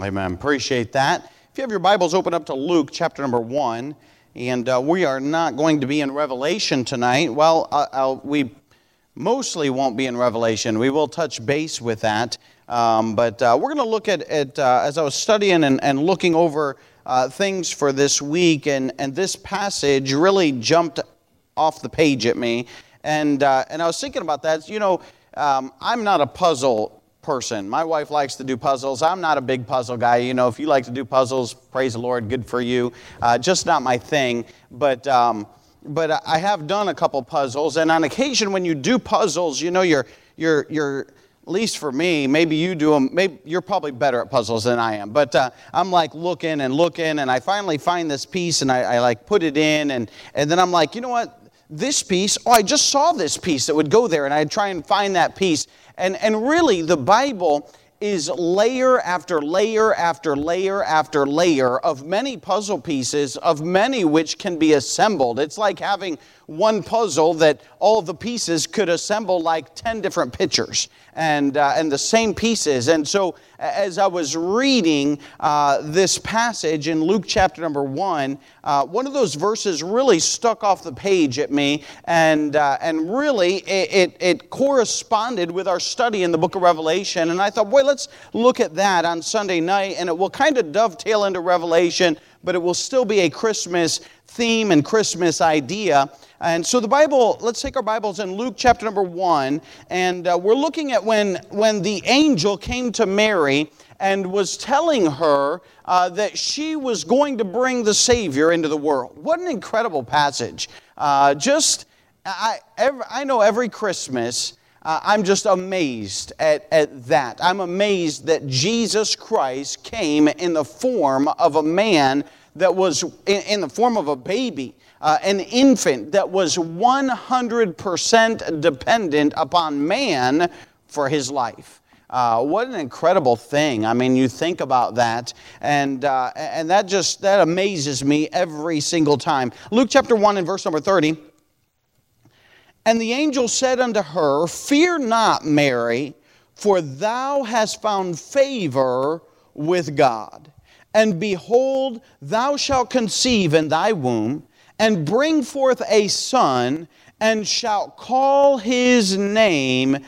Amen. Appreciate that. If you have your Bibles, open up to Luke chapter number 1. And uh, we are not going to be in Revelation tonight. Well, uh, we mostly won't be in Revelation. We will touch base with that. Um, but uh, we're going to look at, at uh, as I was studying and, and looking over uh, things for this week, and, and this passage really jumped off the page at me. And, uh, and I was thinking about that. You know, um, I'm not a puzzle person. My wife likes to do puzzles. I'm not a big puzzle guy. You know, if you like to do puzzles, praise the Lord, good for you. Uh, just not my thing. But um, but I have done a couple puzzles, and on occasion when you do puzzles, you know, you're you're you're at least for me, maybe you do them, maybe you're probably better at puzzles than I am. But uh, I'm like looking and looking, and I finally find this piece, and I, I, like put it in, and, and then I'm like, you know what? This piece, oh, I just saw this piece that would go there, and I'd try and find that piece. And, and really, the Bible is layer after layer after layer after layer of many puzzle pieces, of many which can be assembled. It's like having one puzzle that all the pieces could assemble like 10 different pictures and, uh, and the same pieces. And so, as I was reading uh, this passage in Luke chapter number one, uh, one of those verses really stuck off the page at me, and, uh, and really it, it, it, corresponded with our study in the book of Revelation. And I thought, boy, let's look at that on Sunday night, and it will kind of dovetail into Revelation, but it will still be a Christmas theme and Christmas idea. And so the Bible, let's take our Bibles in Luke chapter number one, and uh, we're looking at when, when the angel came to Mary and was telling her uh, that she was going to bring the Savior into the world. What an incredible passage. Uh, just, I, every, I know every Christmas, uh, I'm just amazed at, at that. I'm amazed that Jesus Christ came in the form of a man that was in, in the form of a baby uh, an infant that was 100% dependent upon man for his life. Uh, what an incredible thing! I mean, you think about that, and uh, and that just that amazes me every single time. Luke chapter one and verse number thirty. And the angel said unto her, Fear not, Mary, for thou hast found favor with God. And behold, thou shalt conceive in thy womb and bring forth a son, and shalt call his name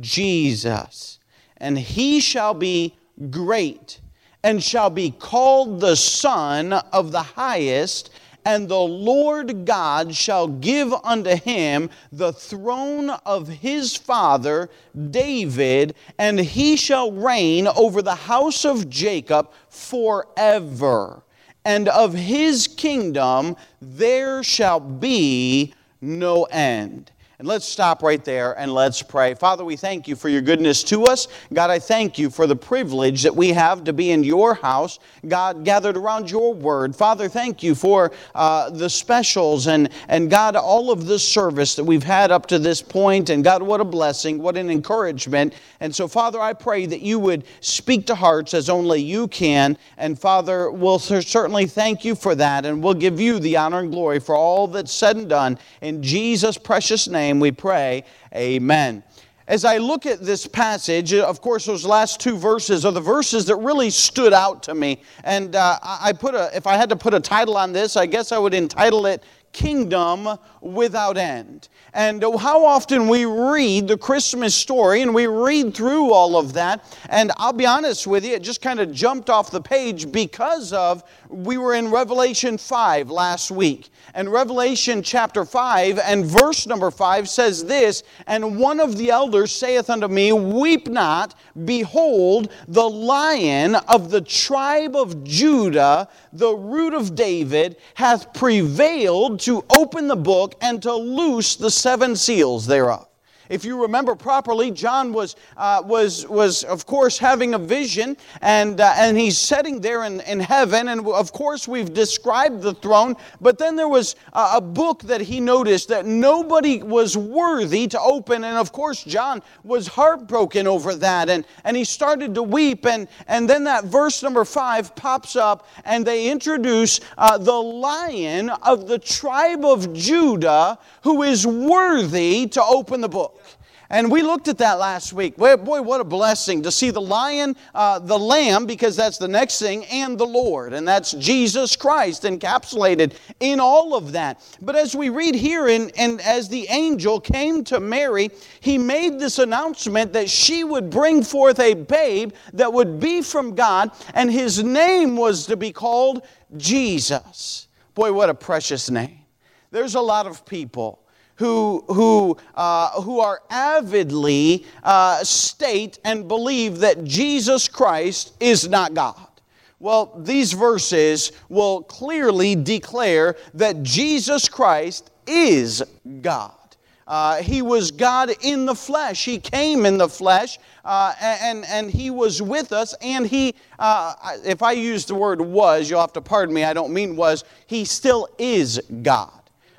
Jesus. And he shall be great, and shall be called the Son of the Highest. And the Lord God shall give unto him the throne of his father David, and he shall reign over the house of Jacob forever and of his kingdom there shall be no end. And let's stop right there and let's pray. Father, we thank you for your goodness to us. God, I thank you for the privilege that we have to be in your house, God, gathered around your word. Father, thank you for uh, the specials and, and God, all of the service that we've had up to this point. And God, what a blessing, what an encouragement. And so, Father, I pray that you would speak to hearts as only you can. And Father, we'll certainly thank you for that. And we'll give you the honor and glory for all that's said and done. In Jesus' precious name name we pray. Amen. As I look at this passage, of course, those last two verses are the verses that really stood out to me. And uh, I put a, if I had to put a title on this, I guess I would entitle it Kingdom Without End. And how often we read the Christmas story and we read through all of that. And I'll be honest with you, it just kind of jumped off the page because of we were in Revelation 5 last week. And Revelation chapter 5 and verse number 5 says this And one of the elders saith unto me, Weep not, behold, the lion of the tribe of Judah, the root of David, hath prevailed to open the book and to loose the seven seals thereof. If you remember properly, John was, uh, was, was of course, having a vision, and, uh, and he's sitting there in, in heaven. And of course, we've described the throne, but then there was a, a book that he noticed that nobody was worthy to open. And of course, John was heartbroken over that, and, and he started to weep. And, and then that verse number five pops up, and they introduce uh, the lion of the tribe of Judah who is worthy to open the book. And we looked at that last week. Boy, what a blessing to see the lion, uh, the lamb, because that's the next thing, and the Lord. And that's Jesus Christ encapsulated in all of that. But as we read here, in, and as the angel came to Mary, he made this announcement that she would bring forth a babe that would be from God, and his name was to be called Jesus. Boy, what a precious name. There's a lot of people who, who, uh, who are avidly uh, state and believe that Jesus Christ is not God. Well, these verses will clearly declare that Jesus Christ is God. Uh, he was God in the flesh. He came in the flesh, uh, and, and He was with us. And He, uh, if I use the word was, you'll have to pardon me, I don't mean was, He still is God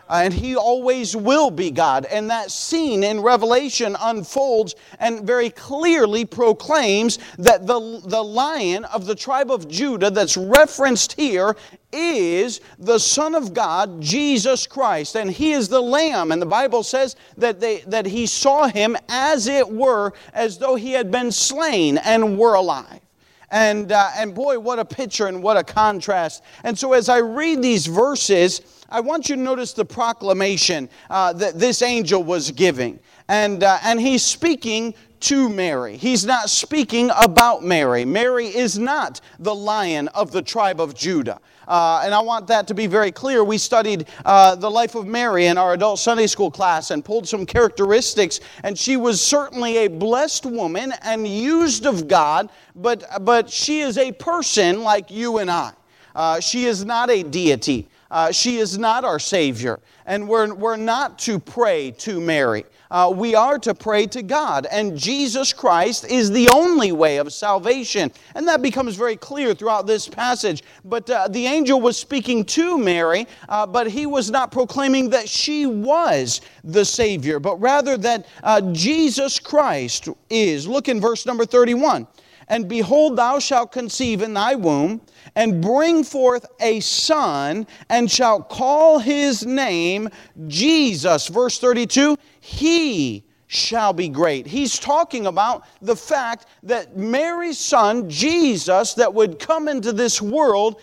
and he always will be God. And that scene in Revelation unfolds and very clearly proclaims that the, the lion of the tribe of Judah that's referenced here is the Son of God, Jesus Christ. And he is the Lamb. And the Bible says that, they, that he saw him as it were, as though he had been slain and were alive. And, uh, and boy, what a picture and what a contrast. And so as I read these verses, I want you to notice the proclamation uh, that this angel was giving. And, uh, and he's speaking to Mary. He's not speaking about Mary. Mary is not the lion of the tribe of Judah. Uh, and I want that to be very clear. We studied uh, the life of Mary in our adult Sunday school class and pulled some characteristics. And she was certainly a blessed woman and used of God, but, but she is a person like you and I. Uh, she is not a deity. Uh, she is not our Savior. And we're, we're not to pray to Mary. Uh, we are to pray to God. And Jesus Christ is the only way of salvation. And that becomes very clear throughout this passage. But uh, the angel was speaking to Mary, uh, but he was not proclaiming that she was the Savior, but rather that uh, Jesus Christ is. Look in verse number 31. And behold, thou shalt conceive in thy womb and bring forth a son, and shalt call his name Jesus. Verse 32 He shall be great. He's talking about the fact that Mary's son, Jesus, that would come into this world,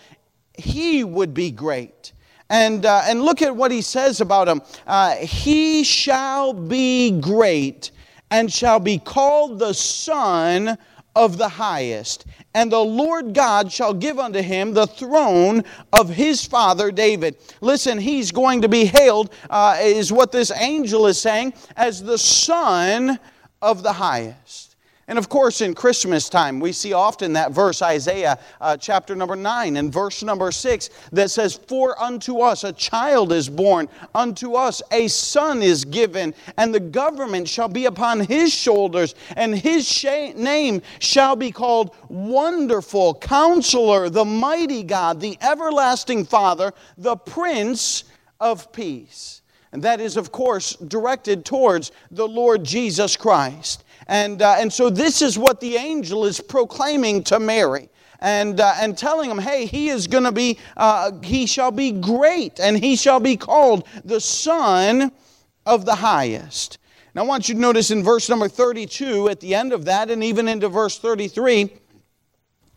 he would be great. And, uh, and look at what he says about him. Uh, he shall be great and shall be called the Son of the highest. And the Lord God shall give unto him the throne of his father David. Listen, he's going to be hailed, uh, is what this angel is saying, as the Son of the highest. And of course, in Christmas time, we see often that verse, Isaiah uh, chapter number 9 and verse number 6, that says, For unto us a child is born, unto us a son is given, and the government shall be upon his shoulders, and his sh- name shall be called Wonderful, Counselor, the Mighty God, the Everlasting Father, the Prince of Peace. And that is, of course, directed towards the Lord Jesus Christ. And, uh, and so this is what the angel is proclaiming to Mary. And, uh, and telling him, hey, he is going to be, uh, he shall be great, and he shall be called the Son of the Highest. Now, I want you to notice in verse number 32, at the end of that, and even into verse 33,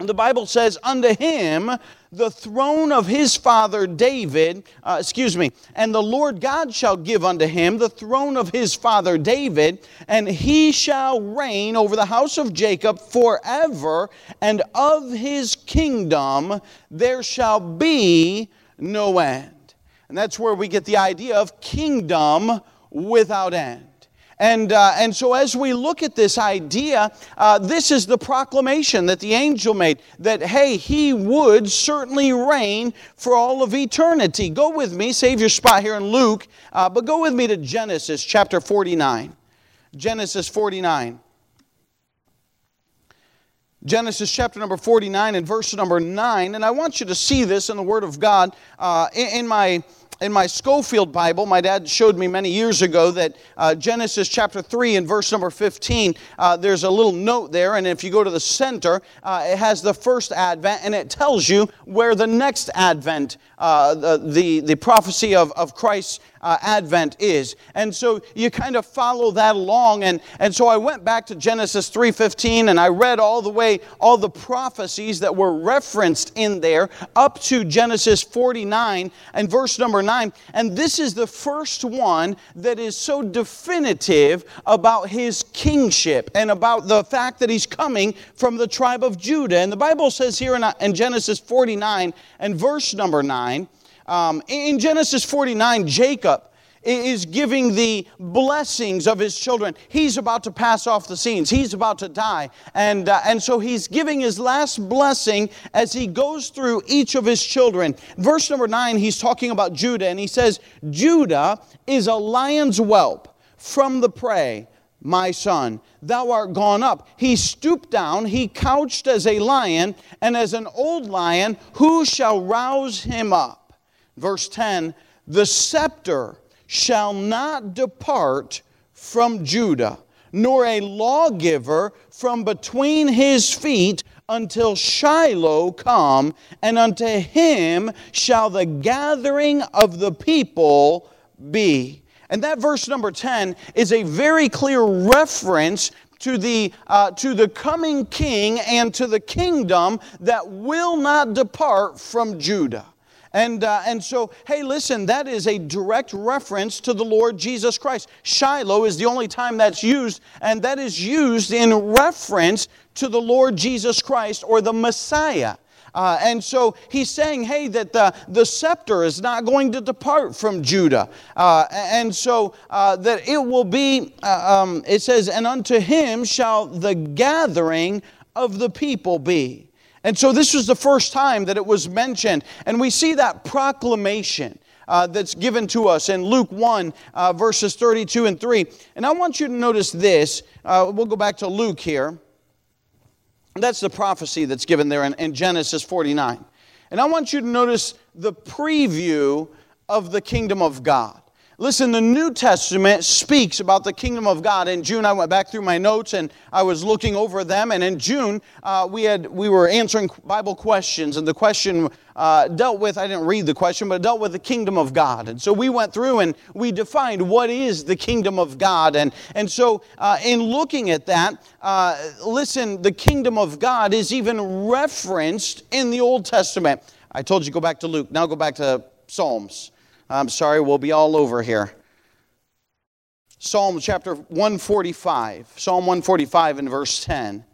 the Bible says, Unto him the throne of his father David, uh, excuse me, and the Lord God shall give unto him the throne of his father David, and he shall reign over the house of Jacob forever, and of his kingdom there shall be no end. And that's where we get the idea of kingdom without end. And, uh, and so, as we look at this idea, uh, this is the proclamation that the angel made that, hey, he would certainly reign for all of eternity. Go with me, save your spot here in Luke, uh, but go with me to Genesis chapter 49. Genesis 49. Genesis chapter number 49 and verse number 9. And I want you to see this in the Word of God. Uh, in, in, my in my Scofield Bible, my dad showed me many years ago that uh, Genesis chapter 3 and verse number 15, uh, there's a little note there, and if you go to the center, uh, it has the first advent, and it tells you where the next advent, uh, the, the, the prophecy of, of Christ's uh, Advent is. And so you kind of follow that along. And, and so I went back to Genesis 3.15 and I read all the way, all the prophecies that were referenced in there up to Genesis 49 and verse number 9. And this is the first one that is so definitive about his kingship and about the fact that he's coming from the tribe of Judah. And the Bible says here in, in Genesis 49 and verse number 9, um, in Genesis 49, Jacob is giving the blessings of his children. He's about to pass off the scenes. He's about to die. And, uh, and so he's giving his last blessing as he goes through each of his children. Verse number nine, he's talking about Judah, and he says, Judah is a lion's whelp from the prey. My son, thou art gone up. He stooped down, he couched as a lion, and as an old lion, who shall rouse him up? Verse 10 The scepter shall not depart from Judah, nor a lawgiver from between his feet until Shiloh come, and unto him shall the gathering of the people be. And that verse number 10 is a very clear reference to the, uh, to the coming king and to the kingdom that will not depart from Judah. And, uh, and so, hey, listen, that is a direct reference to the Lord Jesus Christ. Shiloh is the only time that's used, and that is used in reference to the Lord Jesus Christ or the Messiah. Uh, and so he's saying, hey, that the, the scepter is not going to depart from Judah. Uh, and so uh, that it will be, uh, um, it says, and unto him shall the gathering of the people be. And so this was the first time that it was mentioned. And we see that proclamation. Uh, that's given to us in Luke 1, uh, verses 32 and 3. And I want you to notice this. Uh, we'll go back to Luke here. That's the prophecy that's given there in, in Genesis 49. And I want you to notice the preview of the kingdom of God. Listen, the New Testament speaks about the kingdom of God. In June, I went back through my notes and I was looking over them. And in June, uh, we had we were answering Bible questions, and the question uh, dealt with I didn't read the question, but it dealt with the kingdom of God. And so we went through and we defined what is the kingdom of God. And and so uh, in looking at that, uh, listen, the kingdom of God is even referenced in the Old Testament. I told you go back to Luke. Now go back to Psalms. I'm sorry, we'll be all over here. Psalm chapter 145, Psalm 145 and verse 10.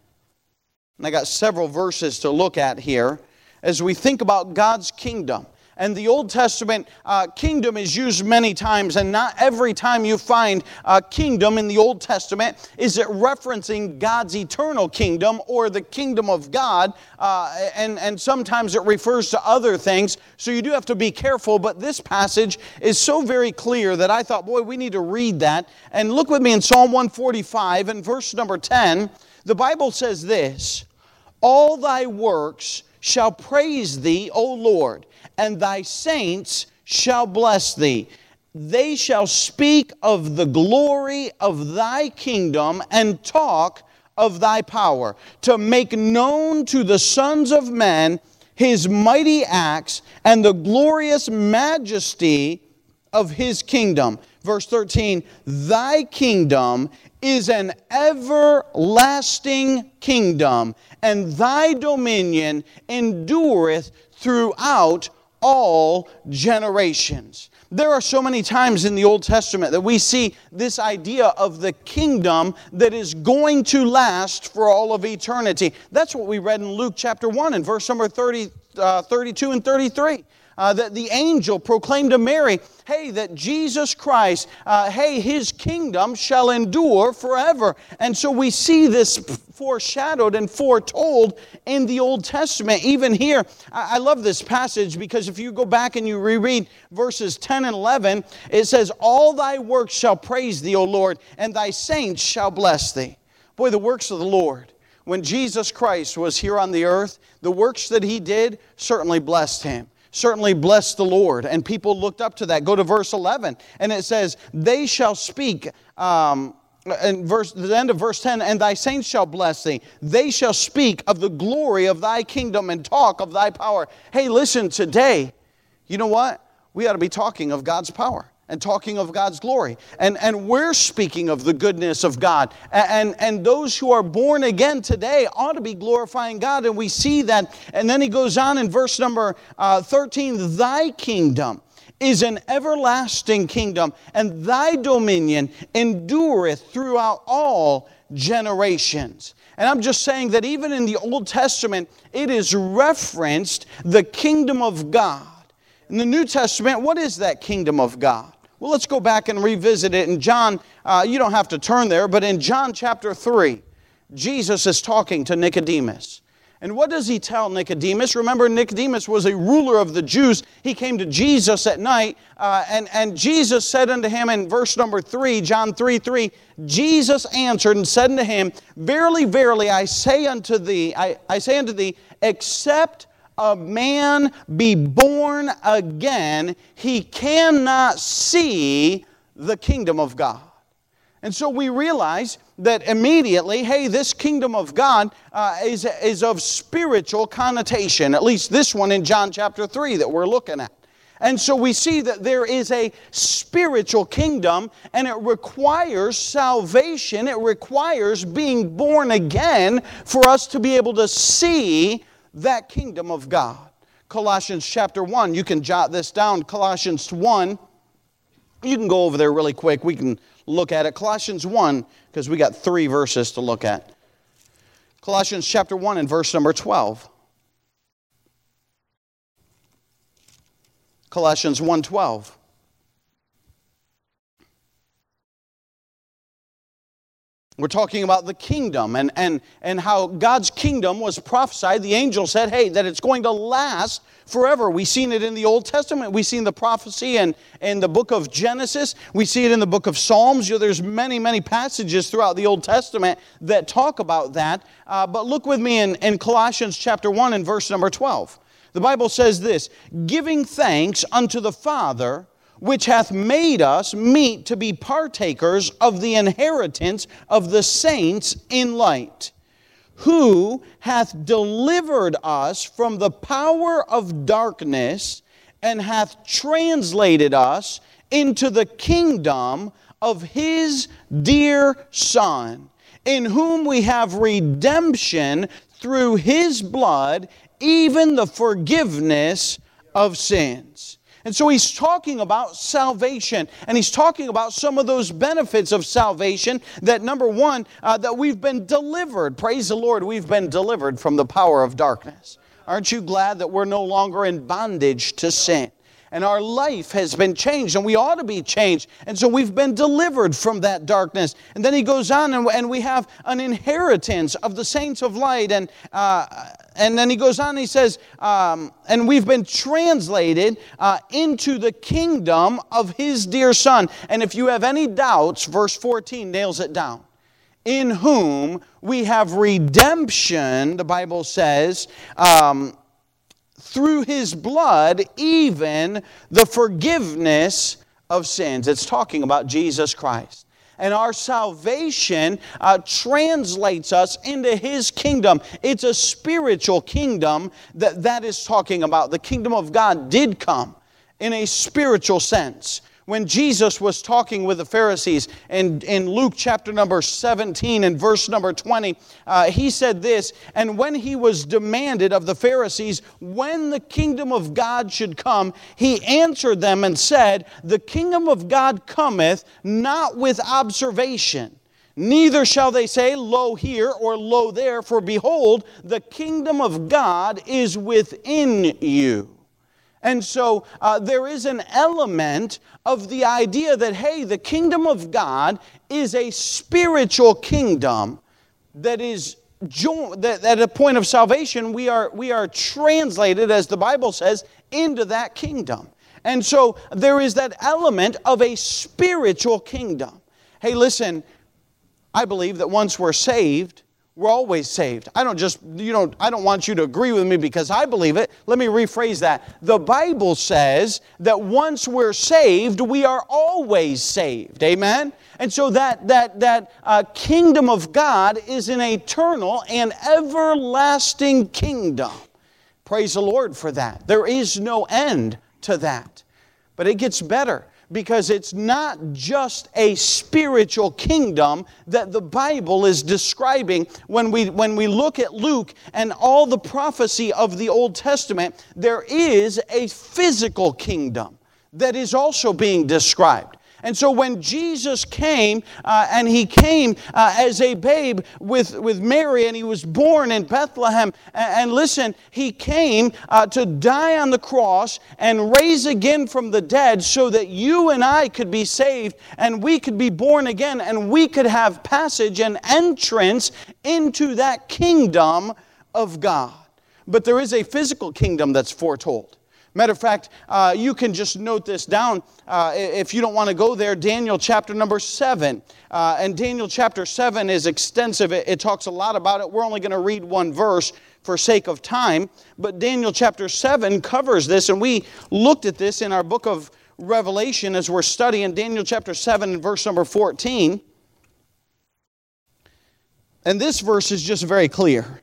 And I got several verses to look at here as we think about God's kingdom. And the Old Testament uh, kingdom is used many times, and not every time you find a kingdom in the Old Testament is it referencing God's eternal kingdom or the kingdom of God, uh, and, and sometimes it refers to other things. So you do have to be careful, but this passage is so very clear that I thought, boy, we need to read that. And look with me in Psalm 145 and verse number 10. The Bible says this All thy works shall praise thee, O Lord and thy saints shall bless thee. They shall speak of the glory of thy kingdom and talk of thy power, to make known to the sons of men his mighty acts and the glorious majesty of his kingdom. Verse 13, thy kingdom is an everlasting kingdom, and thy dominion endureth throughout all generations. There are so many times in the Old Testament that we see this idea of the kingdom that is going to last for all of eternity. That's what we read in Luke chapter 1 and verse number 30, uh, 32 and 33 uh, that the angel proclaimed to Mary, hey, that Jesus Christ, uh, hey, his kingdom shall endure forever. And so we see this foreshadowed and foretold in the Old Testament. Even here, I, I love this passage because if you go back and you reread verses 10 and 11, it says, All thy works shall praise thee, O Lord, and thy saints shall bless thee. Boy, the works of the Lord when Jesus Christ was here on the earth, the works that he did certainly blessed him certainly blessed the Lord. And people looked up to that. Go to verse 11, and it says, They shall speak. Um, in verse, the end of verse 10, and thy saints shall bless thee. They shall speak of the glory of thy kingdom and talk of thy power. Hey, listen, today, you know what? We ought to be talking of God's power and talking of God's glory. And, and we're speaking of the goodness of God. And, and, those who are born again today ought to be glorifying God. And we see that. And then he goes on in verse number uh, 13 Thy kingdom is an everlasting kingdom, and thy dominion endureth throughout all generations. And I'm just saying that even in the Old Testament, it is referenced the kingdom of God. In the New Testament, what is that kingdom of God? Well, let's go back and revisit it. In John, uh, you don't have to turn there, but in John chapter 3, Jesus is talking to Nicodemus. And what does he tell Nicodemus? Remember, Nicodemus was a ruler of the Jews. He came to Jesus at night, uh, and, and Jesus said unto him in verse number 3, John 3 3, Jesus answered and said unto him, Verily, verily, I say unto thee, I, I say unto thee, except a man be born again, he cannot see the kingdom of God. And so we realize that immediately, hey, this kingdom of God uh, is, is of spiritual connotation, at least this one in John chapter 3 that we're looking at. And so we see that there is a spiritual kingdom and it requires salvation. It requires being born again for us to be able to see that kingdom of God. Colossians chapter 1, you can jot this down. Colossians 1, you can go over there really quick. We can look at it. Colossians 1, because we got three verses to look at. Colossians chapter 1 and verse number 12. Colossians 1:12. We're talking about the kingdom and, and, and how God's kingdom was prophesied. The angel said, hey, that it's going to last forever. We've seen it in the Old Testament. We've seen the prophecy in, in the book of Genesis. We see it in the book of Psalms. You know, there's many, many passages throughout the Old Testament that talk about that. Uh, but look with me in, in Colossians chapter 1 and verse number 12. The Bible says this, giving thanks unto the Father which hath made us meet to be partakers of the inheritance of the saints in light, who hath delivered us from the power of darkness and hath translated us into the kingdom of his dear Son, in whom we have redemption through his blood, even the forgiveness of sins. And so he's talking about salvation, and he's talking about some of those benefits of salvation that, number one, uh, that we've been delivered. Praise the Lord, we've been delivered from the power of darkness. Aren't you glad that we're no longer in bondage to sin? and our life has been changed, and we ought to be changed. And so we've been delivered from that darkness. And then he goes on, and, we have an inheritance of the saints of light. And, uh, and then he goes on, he says, um, and we've been translated uh, into the kingdom of his dear Son. And if you have any doubts, verse 14 nails it down in whom we have redemption, the Bible says, um, through his blood, even the forgiveness of sins. It's talking about Jesus Christ. And our salvation uh, translates us into his kingdom. It's a spiritual kingdom that that is talking about. The kingdom of God did come in a spiritual sense when Jesus was talking with the Pharisees in, in Luke chapter number 17 and verse number 20, uh, he said this, and when he was demanded of the Pharisees when the kingdom of God should come, he answered them and said, The kingdom of God cometh not with observation. Neither shall they say, Lo here or Lo there, for behold, the kingdom of God is within you. And so uh, there is an element of the idea that, hey, the kingdom of God is a spiritual kingdom that is that at a point of salvation we are we are translated as the bible says into that kingdom. And so there is that element of a spiritual kingdom. Hey listen i believe that once we're saved We're always saved. I don't just, you know, I don't want you to agree with me because I believe it. Let me rephrase that. The Bible says that once we're saved, we are always saved. Amen? And so that, that, that uh, kingdom of God is an eternal and everlasting kingdom. Praise the Lord for that. There is no end to that. But it gets better because it's not just a spiritual kingdom that the Bible is describing. When we, when we look at Luke and all the prophecy of the Old Testament, there is a physical kingdom that is also being described. And so when Jesus came, uh, and he came uh, as a babe with, with Mary, and he was born in Bethlehem, and, and listen, he came uh, to die on the cross and raise again from the dead so that you and I could be saved, and we could be born again, and we could have passage and entrance into that kingdom of God. But there is a physical kingdom that's foretold. Matter of fact, uh, you can just note this down uh, if you don't want to go there. Daniel chapter number seven. Uh, and Daniel chapter seven is extensive, it, it talks a lot about it. We're only going to read one verse for sake of time. But Daniel chapter seven covers this, and we looked at this in our book of Revelation as we're studying Daniel chapter 7 and verse number 14. And this verse is just very clear.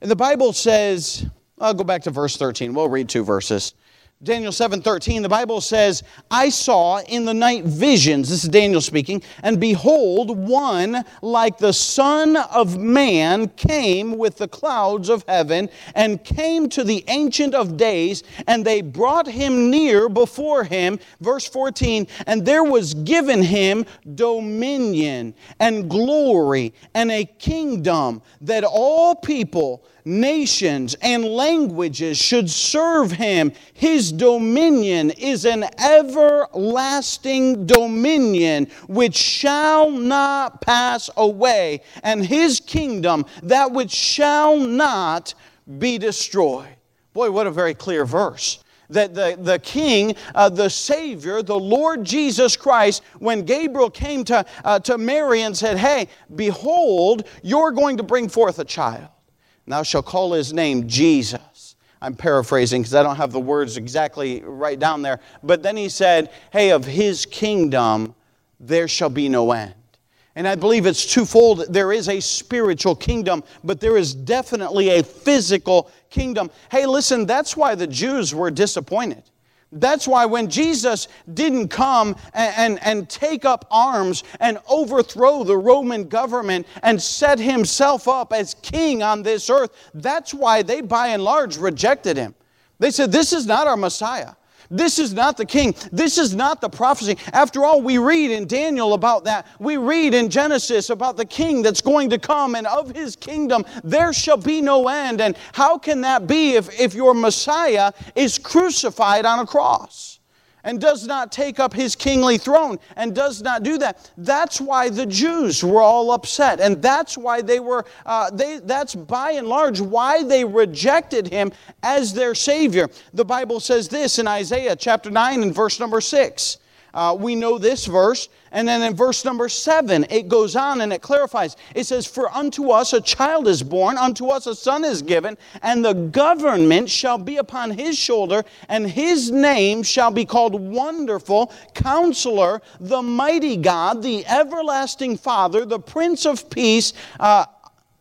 And the Bible says, I'll go back to verse 13. We'll read two verses. Daniel 7:13 the Bible says I saw in the night visions this is Daniel speaking and behold one like the son of man came with the clouds of heaven and came to the ancient of days and they brought him near before him verse 14 and there was given him dominion and glory and a kingdom that all people nations and languages should serve him. His dominion is an everlasting dominion which shall not pass away, and his kingdom that which shall not be destroyed. Boy, what a very clear verse that the, the King, uh, the Savior, the Lord Jesus Christ, when Gabriel came to, uh, to Mary and said, Hey, behold, you're going to bring forth a child. Thou shalt call his name Jesus. I'm paraphrasing because I don't have the words exactly right down there. But then he said, Hey, of his kingdom there shall be no end. And I believe it's twofold. There is a spiritual kingdom, but there is definitely a physical kingdom. Hey, listen, that's why the Jews were disappointed. That's why when Jesus didn't come and, and, and, take up arms and overthrow the Roman government and set himself up as king on this earth, that's why they by and large rejected him. They said, This is not our Messiah. This is not the king. This is not the prophecy. After all, we read in Daniel about that. We read in Genesis about the king that's going to come, and of his kingdom there shall be no end. And how can that be if, if your Messiah is crucified on a cross? And does not take up his kingly throne and does not do that. That's why the Jews were all upset. And that's why they were, uh, they, that's by and large why they rejected him as their Savior. The Bible says this in Isaiah chapter 9 and verse number 6. Uh, we know this verse. And then in verse number seven, it goes on and it clarifies. It says, For unto us a child is born, unto us a son is given, and the government shall be upon his shoulder, and his name shall be called Wonderful, Counselor, the Mighty God, the Everlasting Father, the Prince of Peace. Uh,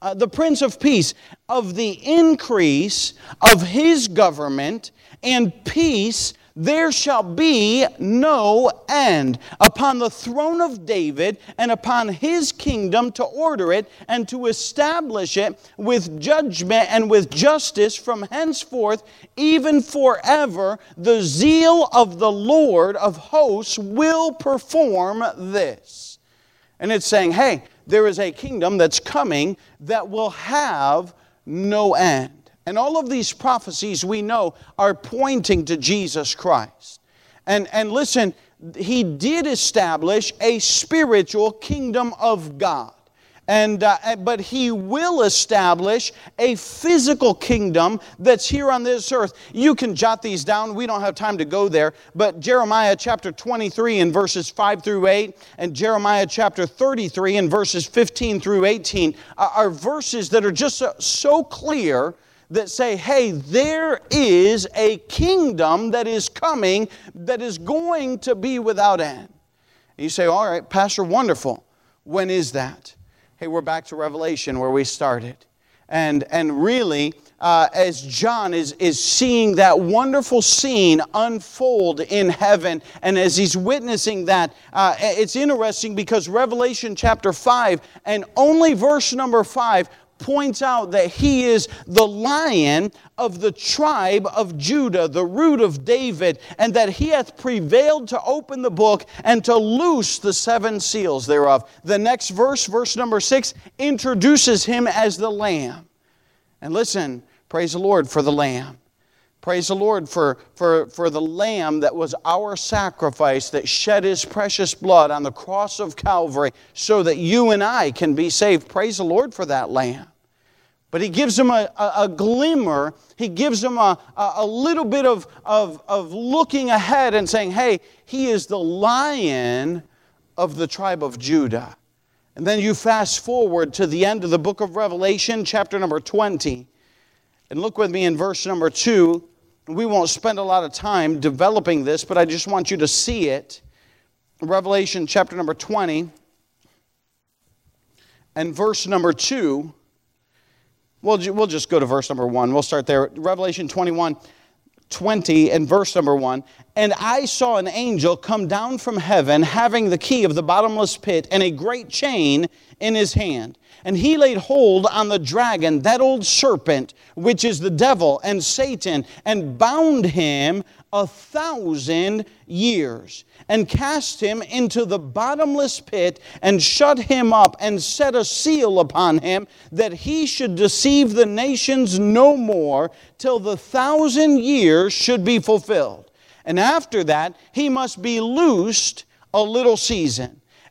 uh, the Prince of Peace, of the increase of his government and peace there shall be no end upon the throne of David and upon his kingdom to order it and to establish it with judgment and with justice from henceforth, even forever. The zeal of the Lord of hosts will perform this. And it's saying, hey, there is a kingdom that's coming that will have no end. And all of these prophecies we know are pointing to Jesus Christ. And, and listen, he did establish a spiritual kingdom of God. And, uh, but he will establish a physical kingdom that's here on this earth. You can jot these down. We don't have time to go there. But Jeremiah chapter 23 in verses 5 through 8 and Jeremiah chapter 33 in verses 15 through 18 are verses that are just so, so clear that say, hey, there is a kingdom that is coming that is going to be without end. And you say, all right, Pastor, wonderful. When is that? Hey, we're back to Revelation where we started. And, and really, uh, as John is, is seeing that wonderful scene unfold in heaven, and as he's witnessing that, uh, it's interesting because Revelation chapter 5 and only verse number 5 points out that he is the lion of the tribe of Judah, the root of David, and that he hath prevailed to open the book and to loose the seven seals thereof. The next verse, verse number six, introduces him as the lamb. And listen, praise the Lord for the lamb. Praise the Lord for, for, for the Lamb that was our sacrifice that shed His precious blood on the cross of Calvary so that you and I can be saved. Praise the Lord for that Lamb. But He gives them a, a, a glimmer, He gives them a, a, little bit of, of, of looking ahead and saying, hey, He is the lion of the tribe of Judah. And then you fast forward to the end of the book of Revelation, chapter number 20. And look with me in verse number 2 we won't spend a lot of time developing this, but I just want you to see it. Revelation chapter number 20 and verse number 2. We'll, we'll just go to verse number 1. We'll start there. Revelation 21 20 and verse number 1. And I saw an angel come down from heaven, having the key of the bottomless pit and a great chain in his hand. And he laid hold on the dragon, that old serpent, which is the devil and Satan, and bound him a thousand years, and cast him into the bottomless pit, and shut him up, and set a seal upon him, that he should deceive the nations no more, till the thousand years should be fulfilled. And after that, he must be loosed a little season.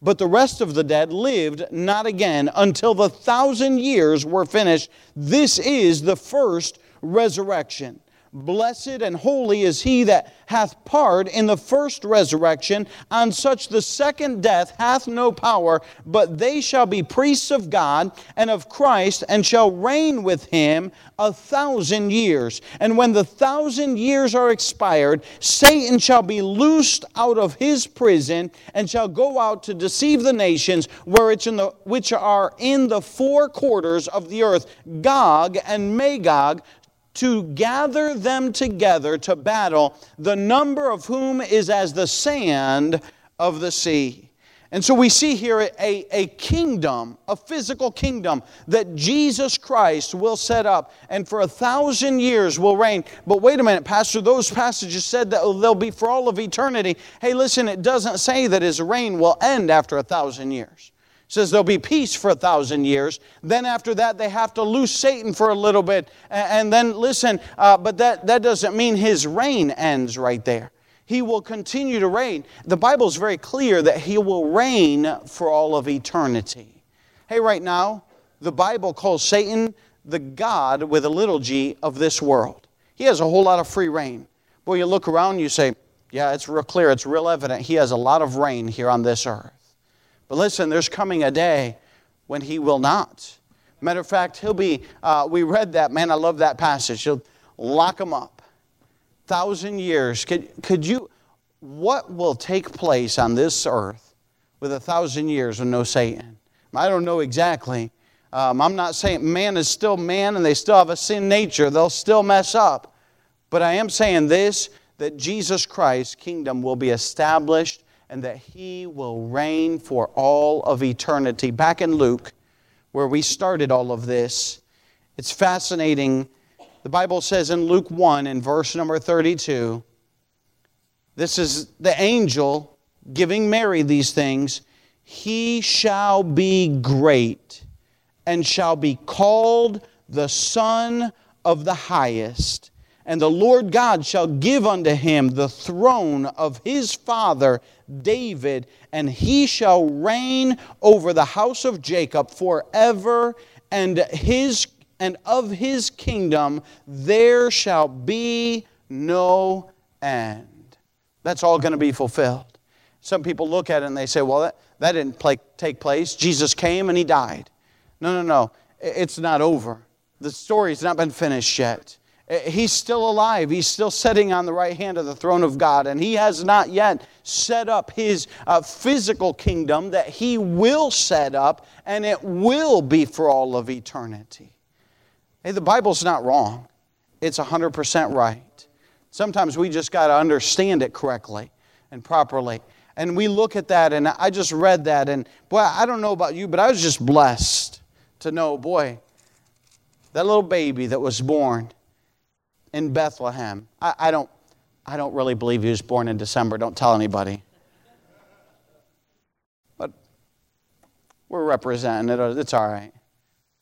But the rest of the dead lived not again until the thousand years were finished. This is the first resurrection. Blessed and holy is he that hath part in the first resurrection. On such the second death hath no power, but they shall be priests of God and of Christ, and shall reign with him a thousand years. And when the thousand years are expired, Satan shall be loosed out of his prison, and shall go out to deceive the nations the, which are in the four quarters of the earth, Gog and Magog to gather them together to battle, the number of whom is as the sand of the sea. And so we see here a, a kingdom, a physical kingdom that Jesus Christ will set up and for a thousand years will reign. But wait a minute, Pastor, those passages said that they'll be for all of eternity. Hey, listen, it doesn't say that his reign will end after a thousand years says there'll be peace for a thousand years. Then after that, they have to lose Satan for a little bit. And then listen, uh, but that, that doesn't mean his reign ends right there. He will continue to reign. The Bible is very clear that he will reign for all of eternity. Hey, right now, the Bible calls Satan the God with a little g of this world. He has a whole lot of free reign. Boy, you look around, you say, yeah, it's real clear, it's real evident. He has a lot of reign here on this earth. But listen, there's coming a day when he will not. Matter of fact, he'll be, uh, we read that, man, I love that passage. He'll lock him up. Thousand years. Could, could you, what will take place on this earth with a thousand years of no Satan? I don't know exactly. Um, I'm not saying man is still man and they still have a sin nature. They'll still mess up. But I am saying this that Jesus Christ's kingdom will be established and that he will reign for all of eternity. Back in Luke, where we started all of this. It's fascinating. The Bible says in Luke 1, in verse number 32, this is the angel giving Mary these things. He shall be great and shall be called the Son of the Highest. And the Lord God shall give unto him the throne of his father David, and he shall reign over the house of Jacob forever, and his and of his kingdom there shall be no end. That's all going to be fulfilled. Some people look at it and they say, well, that, that didn't play, take place. Jesus came and he died. No, no, no. It's not over. The story's not been finished yet. He's still alive. He's still sitting on the right hand of the throne of God. And he has not yet set up his uh, physical kingdom that he will set up, and it will be for all of eternity. Hey, the Bible's not wrong, it's 100% right. Sometimes we just got to understand it correctly and properly. And we look at that, and I just read that, and boy, I don't know about you, but I was just blessed to know, boy, that little baby that was born in Bethlehem. I, I, don't, I don't really believe he was born in December. Don't tell anybody. But we're representing it. It's all right.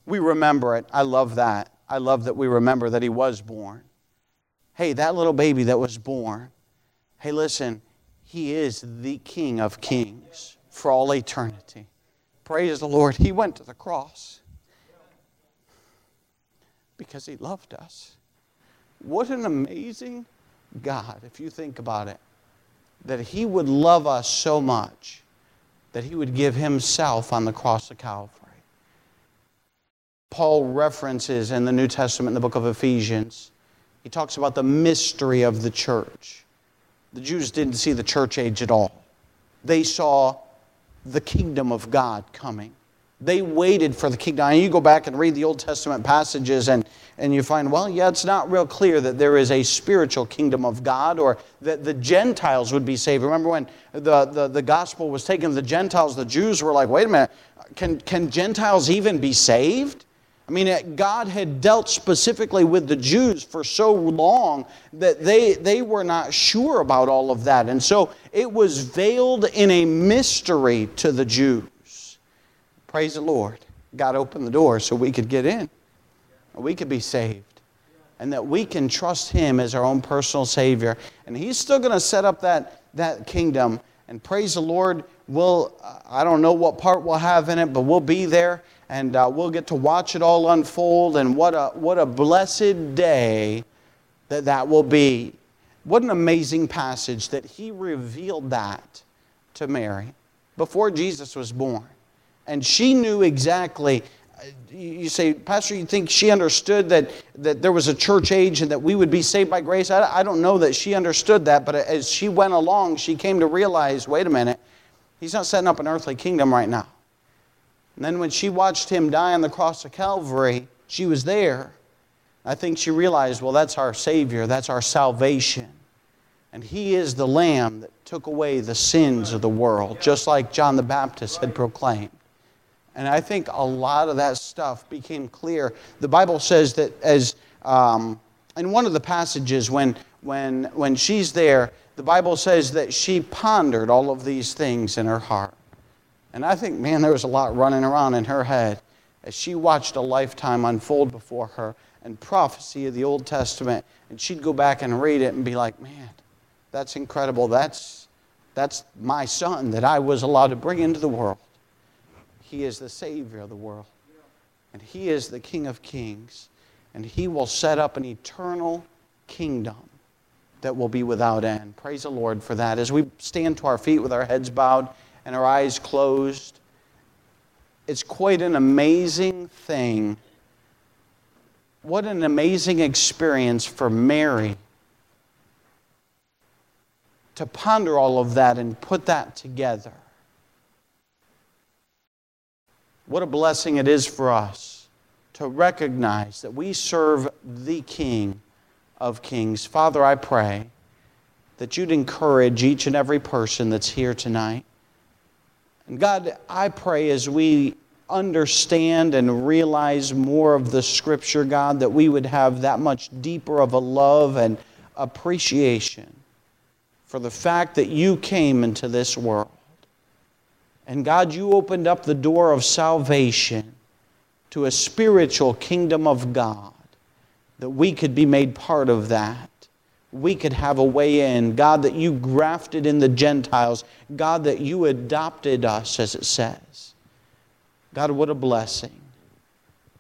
We remember it. I love that. I love that we remember that he was born. Hey, that little baby that was born, hey, listen, he is the King of kings for all eternity. Praise the Lord. He went to the cross because he loved us. What an amazing God, if you think about it, that he would love us so much that he would give himself on the cross of Calvary. Paul references in the New Testament, in the book of Ephesians, he talks about the mystery of the church. The Jews didn't see the church age at all, they saw the kingdom of God coming. They waited for the kingdom. And you go back and read the Old Testament passages, and, and you find, well, yeah, it's not real clear that there is a spiritual kingdom of God or that the Gentiles would be saved. Remember when the, the, the gospel was taken to the Gentiles, the Jews were like, wait a minute, can, can Gentiles even be saved? I mean, God had dealt specifically with the Jews for so long that they, they were not sure about all of that. And so it was veiled in a mystery to the Jews. Praise the Lord. God opened the door so we could get in. We could be saved. And that we can trust Him as our own personal Savior. And He's still going to set up that, that kingdom. And praise the Lord, we'll, I don't know what part we'll have in it, but we'll be there and uh, we'll get to watch it all unfold. And what a, what a blessed day that that will be. What an amazing passage that He revealed that to Mary before Jesus was born. And she knew exactly. Uh, you say, Pastor, you think she understood that, that there was a church age and that we would be saved by grace? I, I don't know that she understood that, but as she went along, she came to realize wait a minute, he's not setting up an earthly kingdom right now. And then when she watched him die on the cross of Calvary, she was there. I think she realized, well, that's our Savior, that's our salvation. And He is the Lamb that took away the sins of the world, just like John the Baptist had proclaimed. And I think a lot of that stuff became clear. The Bible says that as um, in one of the passages when, when, when she's there, the Bible says that she pondered all of these things in her heart. And I think, man, there was a lot running around in her head as she watched a lifetime unfold before her and prophecy of the Old Testament. And she'd go back and read it and be like, man, that's incredible. That's, that's my son that I was allowed to bring into the world. He is the Savior of the world. And He is the King of kings. And He will set up an eternal kingdom that will be without end. Praise the Lord for that. As we stand to our feet with our heads bowed and our eyes closed, it's quite an amazing thing. What an amazing experience for Mary to ponder all of that and put that together. What a blessing it is for us to recognize that we serve the King of Kings. Father, I pray that you'd encourage each and every person that's here tonight. And God, I pray as we understand and realize more of the Scripture, God, that we would have that much deeper of a love and appreciation for the fact that you came into this world. And God, you opened up the door of salvation to a spiritual kingdom of God, that we could be made part of that. We could have a way in. God, that you grafted in the Gentiles. God, that you adopted us, as it says. God, what a blessing.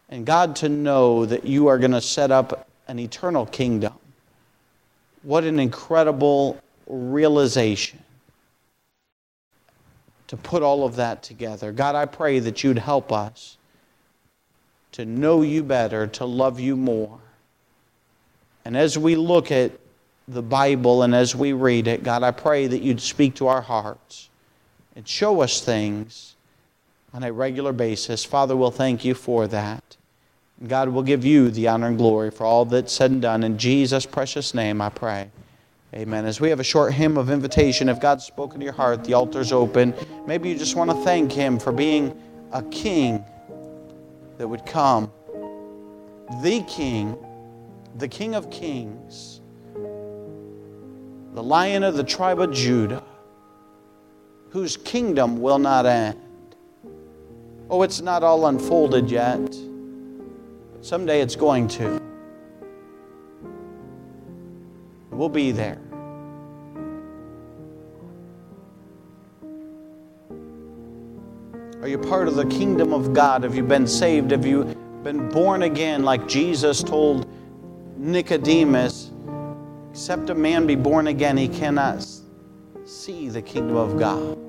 And God, to know that you are going to set up an eternal kingdom. What an incredible realization to put all of that together. God, I pray that you'd help us to know you better, to love you more. And as we look at the Bible and as we read it, God, I pray that you'd speak to our hearts and show us things on a regular basis. Father, we'll thank you for that. And God will give you the honor and glory for all that's said and done. In Jesus' precious name, I pray. Amen. As we have a short hymn of invitation, if God's spoken to your heart, the altar's open. Maybe you just want to thank Him for being a king that would come. The King, the King of Kings, the Lion of the tribe of Judah, whose kingdom will not end. Oh, it's not all unfolded yet. Someday it's going to. We'll be there. Are you part of the kingdom of God? Have you been saved? Have you been born again like Jesus told Nicodemus? Except a man be born again, he cannot see the kingdom of God.